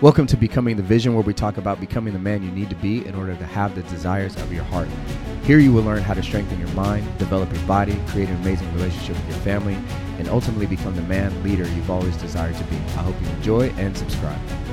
Welcome to Becoming the Vision, where we talk about becoming the man you need to be in order to have the desires of your heart. Here you will learn how to strengthen your mind, develop your body, create an amazing relationship with your family, and ultimately become the man leader you've always desired to be. I hope you enjoy and subscribe.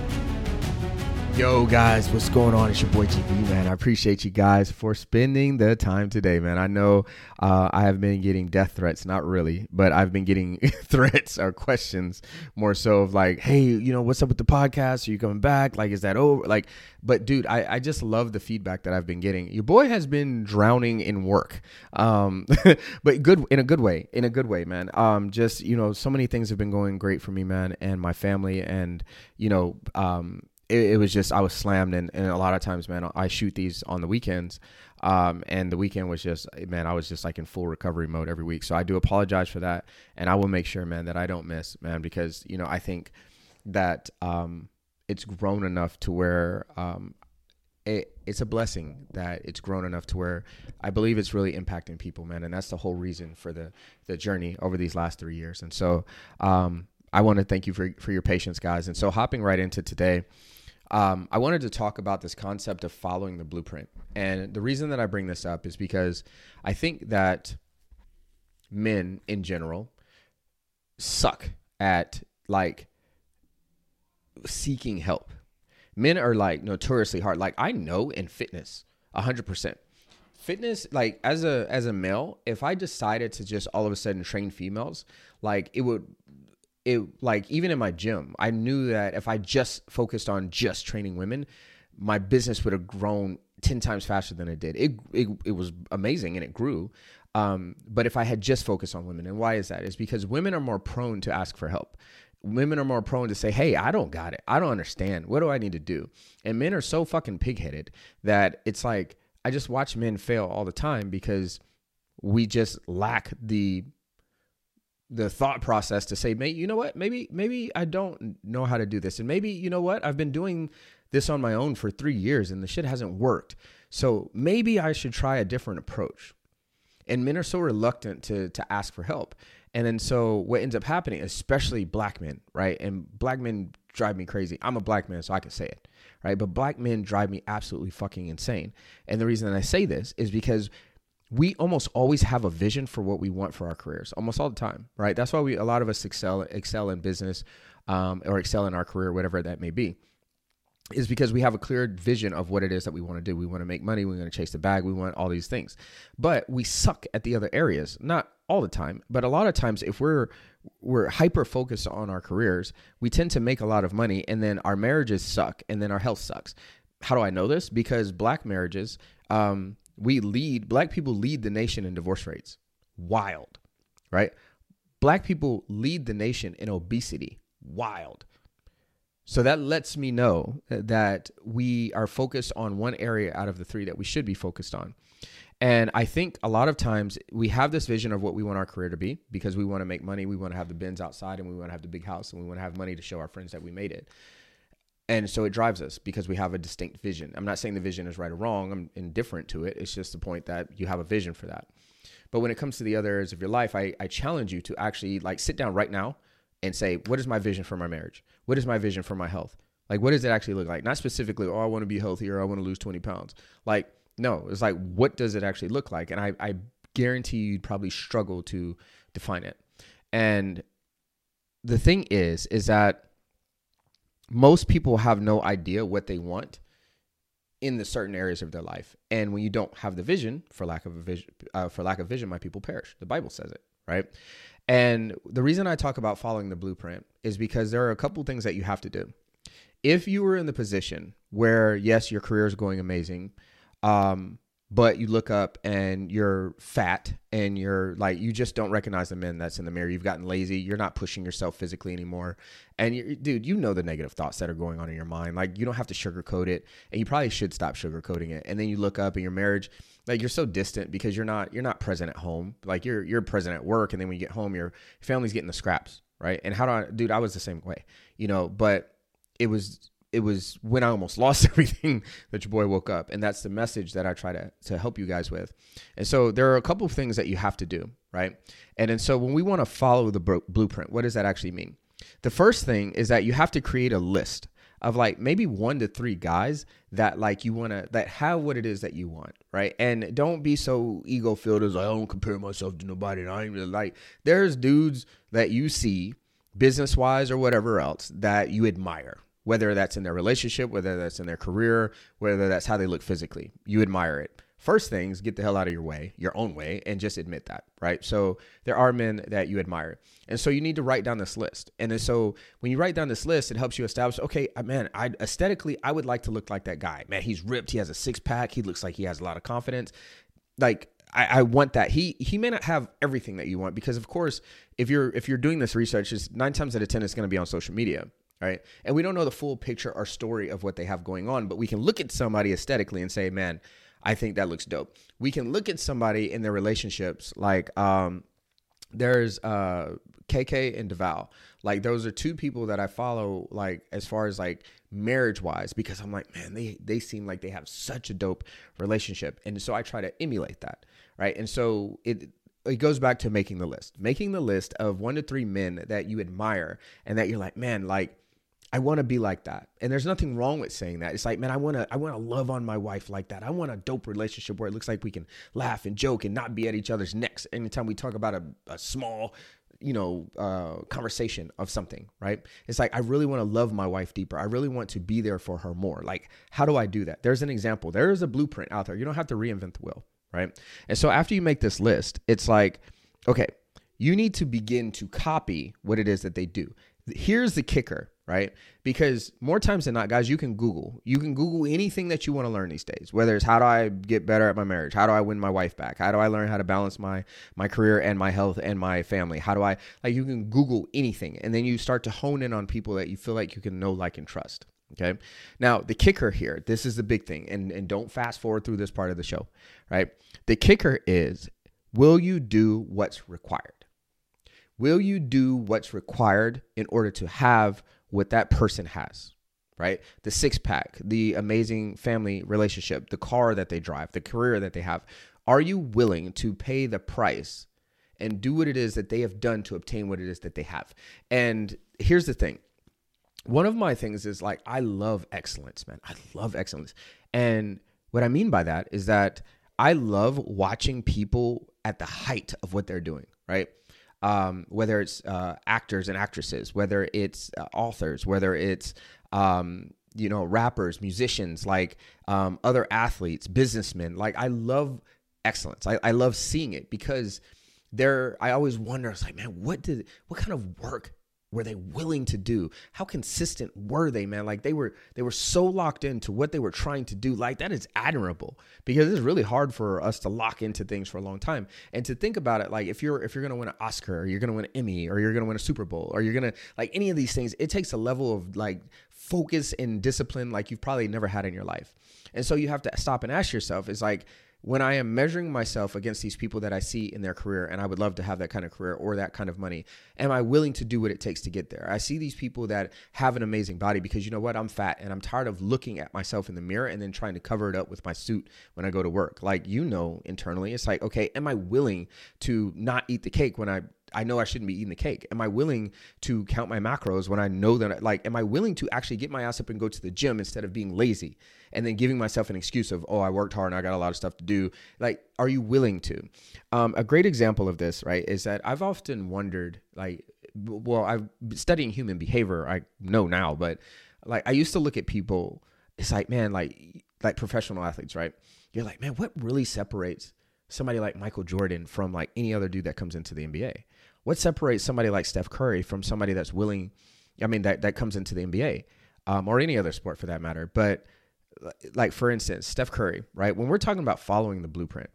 Yo, guys, what's going on? It's your boy GB, man. I appreciate you guys for spending the time today, man. I know uh, I have been getting death threats, not really, but I've been getting threats or questions more so of like, hey, you know, what's up with the podcast? Are you coming back? Like, is that over? Like, but dude, I, I just love the feedback that I've been getting. Your boy has been drowning in work, um, but good in a good way, in a good way, man. Um, just you know, so many things have been going great for me, man, and my family, and you know, um, it, it, was just I was slammed, and, and a lot of times, man, I shoot these on the weekends, um, and the weekend was just, man, I was just like in full recovery mode every week. So I do apologize for that, and I will make sure, man, that I don't miss, man, because you know I think that um, it's grown enough to where um, it, it's a blessing that it's grown enough to where I believe it's really impacting people, man, and that's the whole reason for the the journey over these last three years. And so um, I want to thank you for for your patience, guys. And so hopping right into today um, I wanted to talk about this concept of following the blueprint. And the reason that I bring this up is because I think that men in general suck at like seeking help. Men are like notoriously hard. Like I know in fitness, 100%. Fitness like as a as a male, if I decided to just all of a sudden train females, like it would it like even in my gym, I knew that if I just focused on just training women, my business would have grown 10 times faster than it did. It it, it was amazing and it grew. Um, but if I had just focused on women, and why is that? Is because women are more prone to ask for help. Women are more prone to say, "Hey, I don't got it. I don't understand. What do I need to do?" And men are so fucking pigheaded that it's like I just watch men fail all the time because we just lack the the thought process to say, "Mate, you know what? Maybe maybe I don't know how to do this, and maybe you know what? I've been doing this on my own for three years, and the shit hasn't worked. So maybe I should try a different approach." And men are so reluctant to to ask for help, and then so what ends up happening, especially black men, right? And black men drive me crazy. I'm a black man, so I can say it, right? But black men drive me absolutely fucking insane. And the reason that I say this is because we almost always have a vision for what we want for our careers almost all the time right? That's why we a lot of us excel excel in business um, or excel in our career whatever that may be is because we have a clear vision of what it is that we want to do. We want to make money we want to chase the bag we want all these things. But we suck at the other areas not all the time but a lot of times if we're we're hyper focused on our careers we tend to make a lot of money and then our marriages suck and then our health sucks. How do i know this? Because black marriages um, we lead black people lead the nation in divorce rates. Wild right? Black people lead the nation in obesity. Wild. So that lets me know that we are focused on one area out of the three that we should be focused on. And I think a lot of times we have this vision of what we want our career to be because we want to make money, we want to have the Benz outside, and we want to have the big house, and we want to have money to show our friends that we made it and so it drives us because we have a distinct vision. I'm not saying the vision is right or wrong. I'm indifferent to it. It's just the point that you have a vision for that. But when it comes to the other areas of your life, I, I challenge you to actually like sit down right now and say, what is my vision for my marriage? What is my vision for my health? Like, what does it actually look like? Not specifically, oh, I want to be healthier, I want to lose 20 pounds. Like, no, it's like, what does it actually look like? And I, I guarantee you'd probably struggle to define it. And the thing is, is that most people have no idea what they want in the certain areas of their life. And when you don't have the vision, for lack of vision, uh, for lack of vision, my people perish. The Bible says it, right? And the reason I talk about following the blueprint is because there are a couple things that you have to do. If you were in the position where, yes, your career is going amazing, um, but you look up and you're fat and you're like you just don't recognize the men that's in the mirror. You've gotten lazy. You're not pushing yourself physically anymore. And dude you know the negative thoughts that are going on in your mind. Like you don't have to sugarcoat it and you probably should stop sugarcoating it. And then you look up in your marriage like you're so distant because you're not you're not present at home. Like you're you're present at work and then when you get home your family's getting the scraps right? And how do i dude i was the same way you know but it was it was when I almost lost everything that your boy woke up. And that's the message that I try to, to help you guys with. And so there are a couple of things that you have to do, right? And, and so when we want to follow the blueprint, what does that actually mean? The first thing is that you have to create a list of like maybe one to three guys that like you want to that have what it is that you want, right? And don't be so ego filled as like, I don't compare myself to nobody. And I ain't really like. There's dudes that you see business wise or whatever else that you admire, whether that's in their relationship, whether that's in their career, whether that's how they look physically. You admire it. First things, get the hell out of your way, your own way, and just admit that, right? So there are men that you admire. And so you need to write down this list. And then so when you write down this list, it helps you establish, okay, uh, man, I aesthetically, I would like to look like that guy. Man, he's ripped, he has a six pack, he looks like he has a lot of confidence. Like I, I, want that. He he may not have everything that you want because of course, if you're if you're doing this research, is nine times out of ten it's going to be on social media right? And we don't know the full picture or story of what they have going on, but we can look at somebody aesthetically and say, man, I think that looks dope. We can look at somebody in their relationships, like um, there's uh, KK and DeVal. Like those are two people that I follow, like as far as like marriage wise, because I'm like, man, they they seem like they have such a dope relationship, and so I try to emulate that, right? And so it it goes back to making the list, making the list of one to three men that you admire and that you're like, man, like I want to be like that. And there's nothing wrong with saying that. It's like, man, I want to I want to love on my wife like that. I want a dope relationship where it looks like we can laugh and joke and not be at each other's necks anytime we talk about a, a small you know uh, conversation of something right? It's like i really want to love my wife deeper. I really want to be there for her more. Like how do i do that? There's an example. There is a blueprint out there. You don't have to reinvent the wheel right? And so after you make this list it's like okay you need to begin to copy what it is that they do. Here's the kicker right? Because more times than not, guys, you can Google. You can Google anything that you want to learn these days. Whether it's how do I get better at my marriage? How do I win my wife back? How do I learn how to balance my my career and my health and my family? How do I like you can Google anything and then you start to hone in on people that you feel like you can know, like, and trust. Okay. Now, the kicker here, this is the big thing, and, and don't fast forward through this part of the show, right? The kicker is will you do what's required? Will you do what's required in order to have what that person has, right? The six pack, the amazing family relationship, the car that they drive, the career that they have. Are you willing to pay the price and do what it is that they have done to obtain what it is that they have? And here's the thing one of my things is like, I love excellence, man. I love excellence. And what I mean by that is that I love watching people at the height of what they're doing, right? Um, whether it's uh, actors and actresses, whether it's uh, authors, whether it's um, you know rappers, musicians, like um, other athletes, businessmen. Like I love excellence. I, I love seeing it because there. I always wonder. I was like, man, what did what kind of work were they willing to do? How consistent were they man? Like they were they were so locked into what they were trying to do. Like that is admirable because it's really hard for us to lock into things for a long time. And to think about it like if you're if you're gonna win an oscar or you're gonna win an emmy or you're gonna win a super bowl or you're gonna like any of these things it takes a level of like focus and discipline like you've probably never had in your life. And so you have to stop and ask yourself is like when I am measuring myself against these people that I see in their career, and I would love to have that kind of career or that kind of money, am I willing to do what it takes to get there? I see these people that have an amazing body because you know what? I'm fat and I'm tired of looking at myself in the mirror and then trying to cover it up with my suit when I go to work. Like, you know, internally, it's like, okay, am I willing to not eat the cake when I I know I shouldn't be eating the cake? Am I willing to count my macros when I know that, like, am I willing to actually get my ass up and go to the gym instead of being lazy and then giving myself an excuse of, oh, I worked hard and I got a lot of stuff to do? Like, are you willing to? Um, a great example of this, right, is that I've often wondered, like, well, I've studying human behavior, I know now, but like, I used to look at people, it's like, man, like, like professional athletes, right? You're like, man, what really separates somebody like Michael Jordan from like any other dude that comes into the NBA? What separates somebody like Steph Curry from somebody that's willing? I mean, that that comes into the NBA um, or any other sport for that matter. But like for instance, Steph Curry, right? When we're talking about following the blueprint,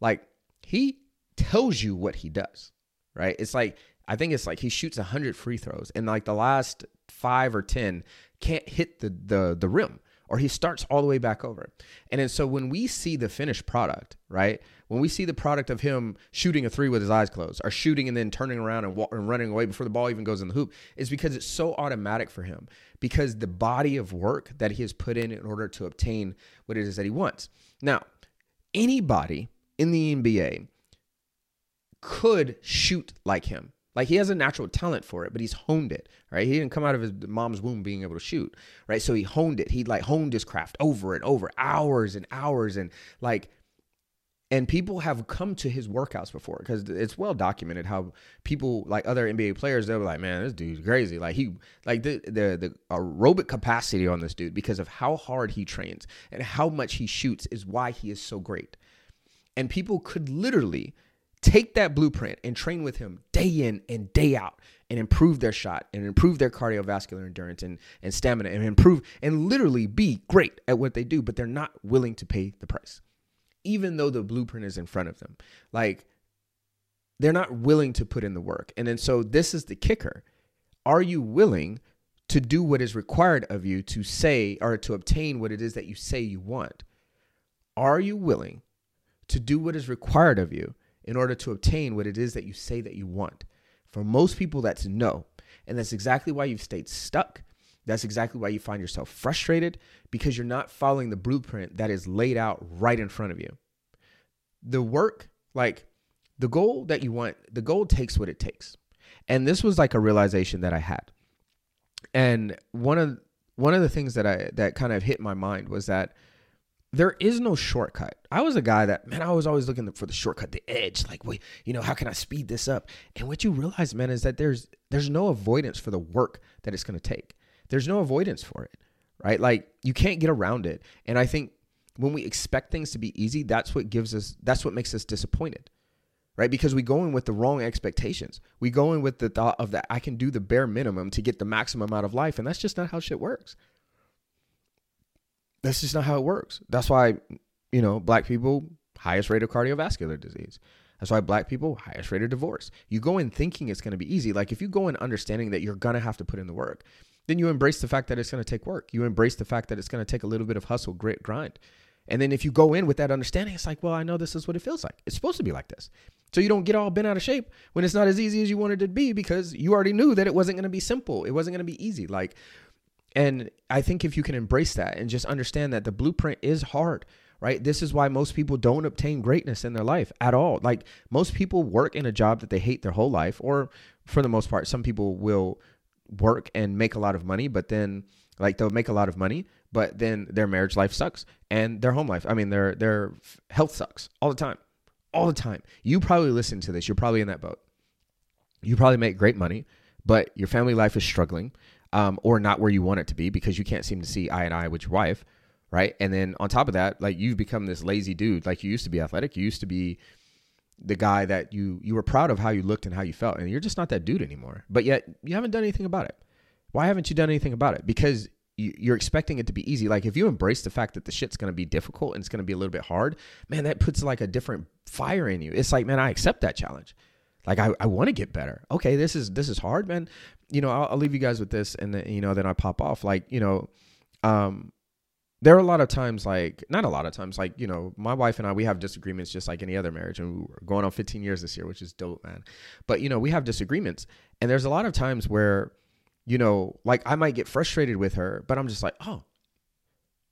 like he tells you what he does, right? It's like I think it's like he shoots 100 free throws and like the last 5 or 10 can't hit the the the rim or he starts all the way back over. And then so when we see the finished product, right? When we see the product of him shooting a three with his eyes closed, or shooting and then turning around and, and running away before the ball even goes in the hoop, is because it's so automatic for him. Because the body of work that he has put in in order to obtain what it is that he wants. Now, anybody in the NBA could shoot like him. Like he has a natural talent for it, but he's honed it, right? He didn't come out of his mom's womb being able to shoot, right? So he honed it. He like honed his craft over and over, hours and hours, and like and people have come to his workouts before because it's well documented how people like other NBA players they're like, man, this dude's crazy. Like he like the the the aerobic capacity on this dude because of how hard he trains and how much he shoots is why he is so great. And people could literally take that blueprint and train with him day in and day out and improve their shot and improve their cardiovascular endurance and, and stamina and improve and literally be great at what they do, but they're not willing to pay the price even though the blueprint is in front of them. Like they're not willing to put in the work. And then so this is the kicker. Are you willing to do what is required of you to say or to obtain what it is that you say you want? Are you willing to do what is required of you in order to obtain what it is that you say that you want? For most people, that's no. And that's exactly why you've stayed stuck. That's exactly why you find yourself frustrated because you're not following the blueprint that is laid out right in front of you. The work, like the goal that you want, the goal takes what it takes. And this was like a realization that I had. And one of one of the things that I that kind of hit my mind was that there is no shortcut. I was a guy that man, I was always looking for the shortcut, the edge. Like, wait, you know, how can I speed this up? And what you realize, man, is that there's there's no avoidance for the work that it's going to take there's no avoidance for it, right? Like you can't get around it. And I think when we expect things to be easy, that's what gives us, that's what makes us disappointed, right? Because we go in with the wrong expectations. We go in with the thought of that I can do the bare minimum to get the maximum out of life. And that's just not how shit works. That's just not how it works. That's why, you know, black people, highest rate of cardiovascular disease. That's why black people, highest rate of divorce. You go in thinking it's going to be easy. Like if you go in understanding that you're going to have to put in the work, then you embrace the fact that it's going to take work. You embrace the fact that it's going to take a little bit of hustle, grit, grind. And then if you go in with that understanding, it's like, well, I know this is what it feels like. It's supposed to be like this. So you don't get all bent out of shape when it's not as easy as you wanted it to be because you already knew that it wasn't going to be simple. It wasn't going to be easy. Like, and I think if you can embrace that and just understand that the blueprint is hard, right? This is why most people don't obtain greatness in their life at all. Like most people work in a job that they hate their whole life, or for the most part, some people will work and make a lot of money, but then like they'll make a lot of money, but then their marriage life sucks and their home life. I mean, their their health sucks all the time, all the time. You probably listen to this. You're probably in that boat. You probably make great money, but your family life is struggling, um, or not where you want it to be because you can't seem to see eye and eye with your wife, right? And then on top of that, like you've become this lazy dude. Like you used to be athletic. You used to be the guy that you you were proud of how you looked and how you felt and you're just not that dude anymore. But yet you haven't done anything about it. Why haven't you done anything about it? Because you, are expecting it to be easy. Like if you embrace the fact that the shit's going to be difficult and it's going to be a little bit hard man that puts like a different fire in you. It's like man i accept that challenge. Like i, I want to get better. Okay this is this is hard man. You know I'll, I'll leave you guys with this and then you know then i pop off. Like you know um there are a lot of times like not a lot of times like you know my wife and i we have disagreements just like any other marriage and we're going on 15 years this year which is dope man. But you know we have disagreements and there's a lot of times where you know like i might get frustrated with her but i'm just like oh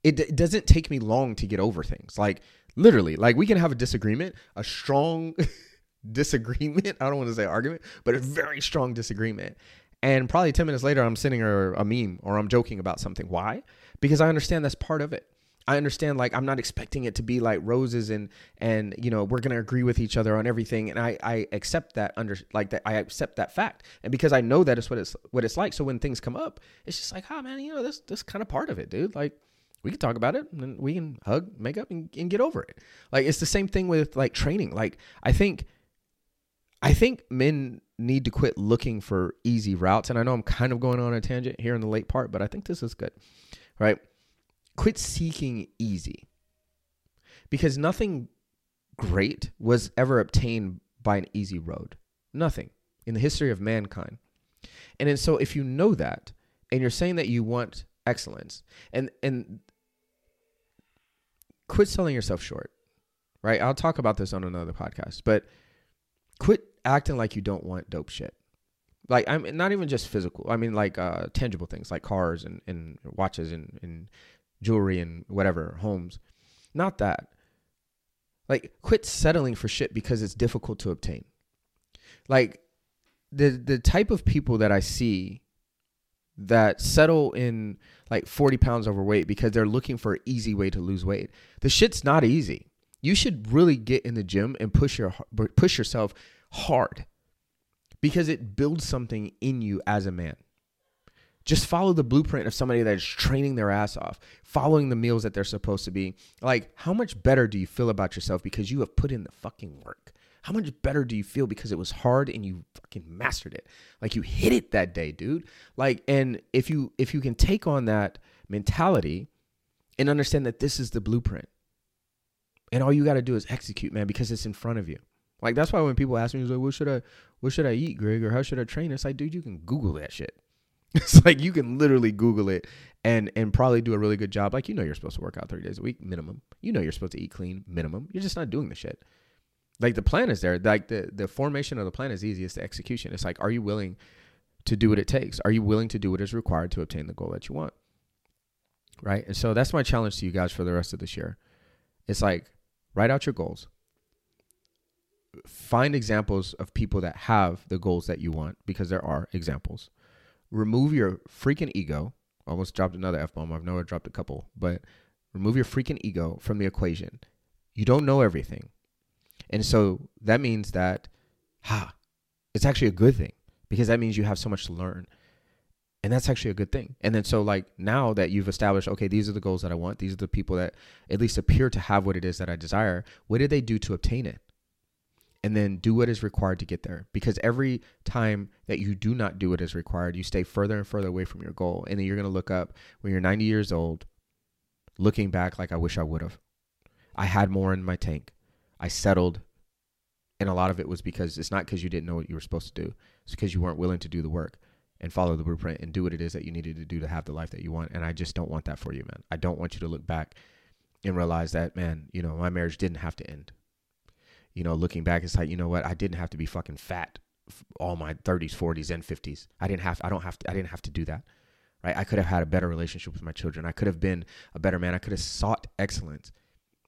it, it doesn't take me long to get over things. Like literally like we can have a disagreement a strong disagreement i don't want to say argument but a very strong disagreement and probably 10 minutes later i'm sending her a meme or i'm joking about something. Why because I understand that's part of it. I understand like I'm not expecting it to be like roses and and you know we're gonna agree with each other on everything and I I accept that under like that I accept that fact and because I know that it's what it's what it's like so when things come up it's just like oh man you know this this kind of part of it dude like we can talk about it and we can hug make up and, and get over it like it's the same thing with like training like I think I think men need to quit looking for easy routes and I know I'm kind of going on a tangent here in the late part but I think this is good right? Quit seeking easy because nothing great was ever obtained by an easy road. Nothing in the history of mankind. And, and so if you know that and you're saying that you want excellence and and quit selling yourself short. Right? I'll talk about this on another podcast, but quit acting like you don't want dope shit like I'm not even just physical. I mean like uh, tangible things like cars and, and watches and, and jewelry and whatever, homes. Not that. Like quit settling for shit because it's difficult to obtain. Like the the type of people that I see that settle in like 40 pounds overweight because they're looking for an easy way to lose weight. The shit's not easy. You should really get in the gym and push your push yourself hard because it builds something in you as a man. Just follow the blueprint of somebody that is training their ass off, following the meals that they're supposed to be. Like, how much better do you feel about yourself because you have put in the fucking work? How much better do you feel because it was hard and you fucking mastered it? Like you hit it that day, dude. Like and if you if you can take on that mentality and understand that this is the blueprint. And all you got to do is execute, man, because it's in front of you. Like that's why when people ask me, like, "What should I, what should I eat, Greg, or how should I train?" It's like, dude, you can Google that shit. It's like you can literally Google it and and probably do a really good job. Like you know, you're supposed to work out three days a week minimum. You know, you're supposed to eat clean minimum. You're just not doing the shit. Like the plan is there. Like the the formation of the plan is easy. It's the execution. It's like, are you willing to do what it takes? Are you willing to do what is required to obtain the goal that you want? Right. And so that's my challenge to you guys for the rest of this year. It's like write out your goals. Find examples of people that have the goals that you want because there are examples. Remove your freaking ego. Almost dropped another F bomb. I've never dropped a couple, but remove your freaking ego from the equation. You don't know everything. And so that means that, ha, it's actually a good thing because that means you have so much to learn. And that's actually a good thing. And then so like now that you've established, okay, these are the goals that I want, these are the people that at least appear to have what it is that I desire, what did they do to obtain it? And then do what is required to get there. Because every time that you do not do what is required, you stay further and further away from your goal. And then you're gonna look up when you're 90 years old, looking back like I wish I would have. I had more in my tank. I settled. And a lot of it was because it's not because you didn't know what you were supposed to do. It's because you weren't willing to do the work and follow the blueprint and do what it is that you needed to do to have the life that you want. And I just don't want that for you, man. I don't want you to look back and realize that, man, you know, my marriage didn't have to end. You know, looking back, it's like, you know what? I didn't have to be fucking fat all my 30s, 40s, and 50s. I didn't have, I don't have to, I didn't have to do that. Right? I could have had a better relationship with my children. I could have been a better man. I could have sought excellence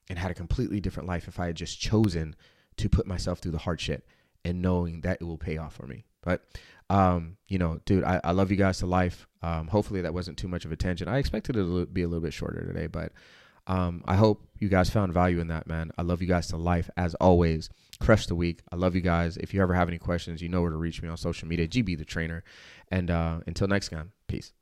and had a completely different life if I had just chosen to put myself through the hard shit and knowing that it will pay off for me. But um, you know, dude, I, I love you guys to life. Um, hopefully that wasn't too much of a tangent. I expected it to be a little bit shorter today, but um, I hope you guys found value in that, man. I love you guys to life as always. Crush the week. I love you guys. If you ever have any questions, you know where to reach me on social media. GB the trainer. And uh, until next time, peace.